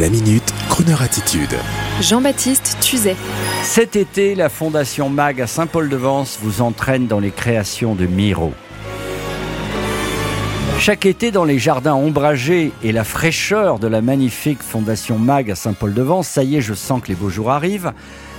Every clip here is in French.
La minute, Kroneur attitude. Jean-Baptiste Tuzet. Cet été, la Fondation MAG à Saint-Paul-de-Vence vous entraîne dans les créations de Miro. Chaque été, dans les jardins ombragés et la fraîcheur de la magnifique Fondation MAG à Saint-Paul-de-Vence, ça y est, je sens que les beaux jours arrivent.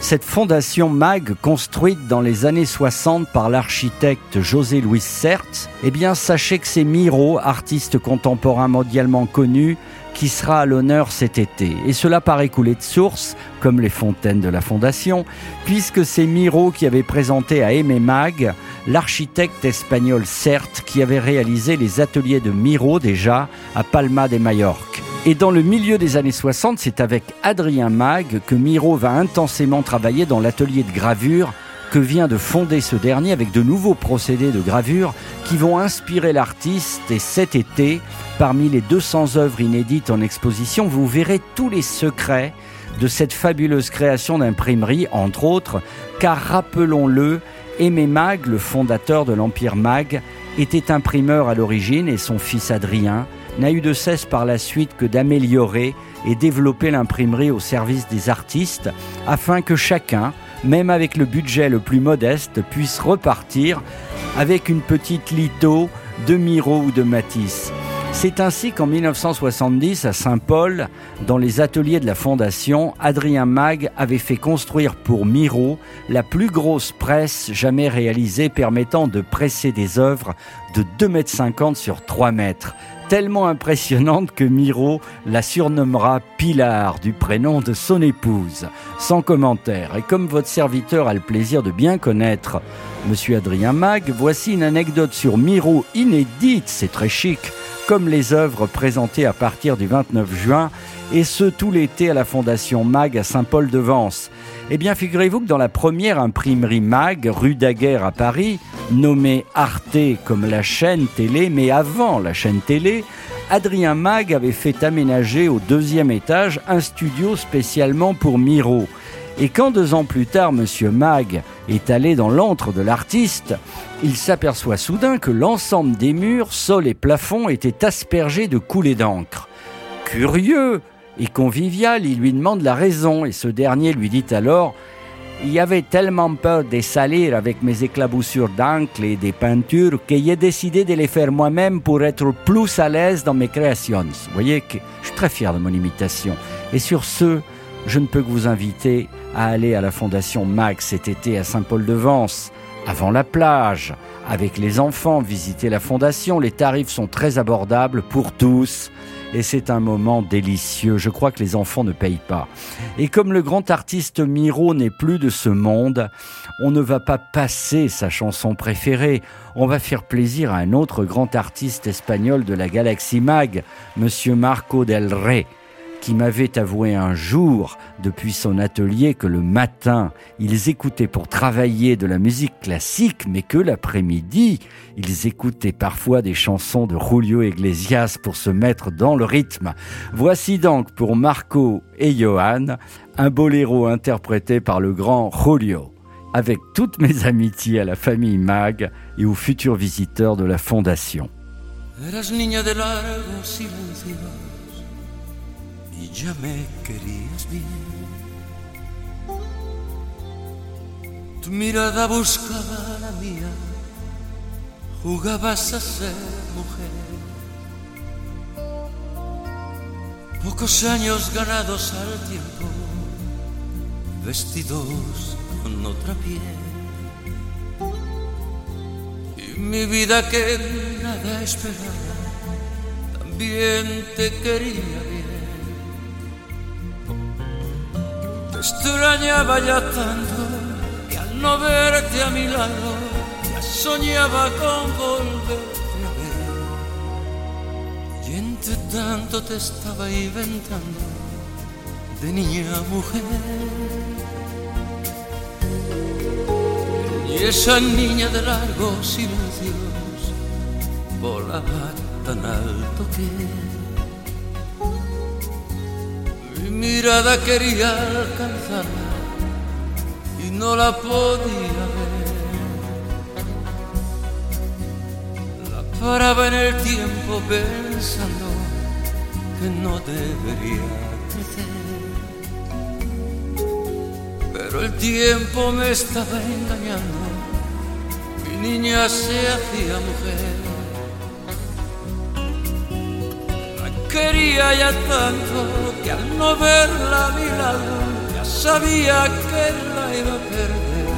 Cette fondation MAG, construite dans les années 60 par l'architecte José Louis Certes, eh bien, sachez que c'est Miro, artiste contemporain mondialement connu, qui sera à l'honneur cet été. Et cela paraît couler de source, comme les fontaines de la Fondation, puisque c'est Miro qui avait présenté à Aimé Mag l'architecte espagnol Certes qui avait réalisé les ateliers de Miro déjà à Palma de Majorque. Et dans le milieu des années 60, c'est avec Adrien Mag que Miro va intensément travailler dans l'atelier de gravure que vient de fonder ce dernier avec de nouveaux procédés de gravure qui vont inspirer l'artiste et cet été, parmi les 200 œuvres inédites en exposition, vous verrez tous les secrets de cette fabuleuse création d'imprimerie, entre autres, car rappelons-le, Aimé Mag, le fondateur de l'Empire Mag, était imprimeur à l'origine et son fils Adrien n'a eu de cesse par la suite que d'améliorer et développer l'imprimerie au service des artistes afin que chacun, même avec le budget le plus modeste, puisse repartir avec une petite litho de Miro ou de Matisse. C'est ainsi qu'en 1970, à Saint-Paul, dans les ateliers de la Fondation, Adrien Mag avait fait construire pour Miro la plus grosse presse jamais réalisée permettant de presser des œuvres de 2,50 m sur 3 mètres tellement impressionnante que Miro la surnommera Pilar du prénom de son épouse. Sans commentaire, et comme votre serviteur a le plaisir de bien connaître Monsieur Adrien Mag, voici une anecdote sur Miro inédite, c'est très chic, comme les œuvres présentées à partir du 29 juin, et ce tout l'été à la Fondation Mag à Saint-Paul-de-Vence. Eh bien, figurez-vous que dans la première imprimerie Mag, rue Daguerre à Paris, nommée Arte comme la chaîne télé, mais avant la chaîne télé, Adrien Mag avait fait aménager au deuxième étage un studio spécialement pour Miro. Et quand deux ans plus tard, Monsieur Mag est allé dans l'antre de l'artiste, il s'aperçoit soudain que l'ensemble des murs, sol et plafond étaient aspergés de coulées d'encre. Curieux, et convivial, il lui demande la raison et ce dernier lui dit alors il y avait tellement peur de salir avec mes éclaboussures d'encre et des peintures que j'ai décidé de les faire moi-même pour être plus à l'aise dans mes créations. Vous voyez que je suis très fier de mon imitation. Et sur ce, je ne peux que vous inviter à aller à la Fondation Max cet été à Saint-Paul-de-Vence, avant la plage, avec les enfants, visiter la Fondation. Les tarifs sont très abordables pour tous et c'est un moment délicieux. Je crois que les enfants ne payent pas. Et comme le grand artiste Miro n'est plus de ce monde, on ne va pas passer sa chanson préférée. On va faire plaisir à un autre grand artiste espagnol de la galaxie Mag, monsieur Marco del Rey qui m'avait avoué un jour, depuis son atelier, que le matin, ils écoutaient pour travailler de la musique classique, mais que l'après-midi, ils écoutaient parfois des chansons de Julio Iglesias pour se mettre dans le rythme. Voici donc pour Marco et Johan un boléro interprété par le grand Julio. Avec toutes mes amitiés à la famille Mag et aux futurs visiteurs de la Fondation. Y ya me querías bien. Tu mirada buscaba la mía, jugabas a ser mujer. Pocos años ganados al tiempo, vestidos con otra piel. Y mi vida que nada esperaba, también te quería bien. Extrañaba ya tanto que al no verte a mi lado ya soñaba con volverte a ver. Y entre tanto te estaba inventando de niña a mujer. Y esa niña de largos silencios volaba tan alto que mirada quería alcanzarla y no la podía ver. La paraba en el tiempo pensando que no debería crecer. Pero el tiempo me estaba engañando, mi niña se hacía mujer. Quería ya tanto que al no verla a mi lado ya sabía que la iba a perder.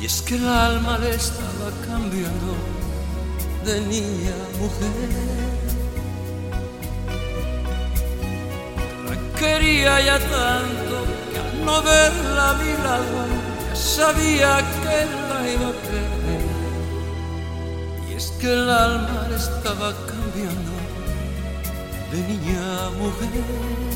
Y es que el alma le estaba cambiando de niña a mujer. La quería ya tanto que al no verla a mi lado ya sabía que la iba a perder. Y es que el alma le estaba cambiando de niña a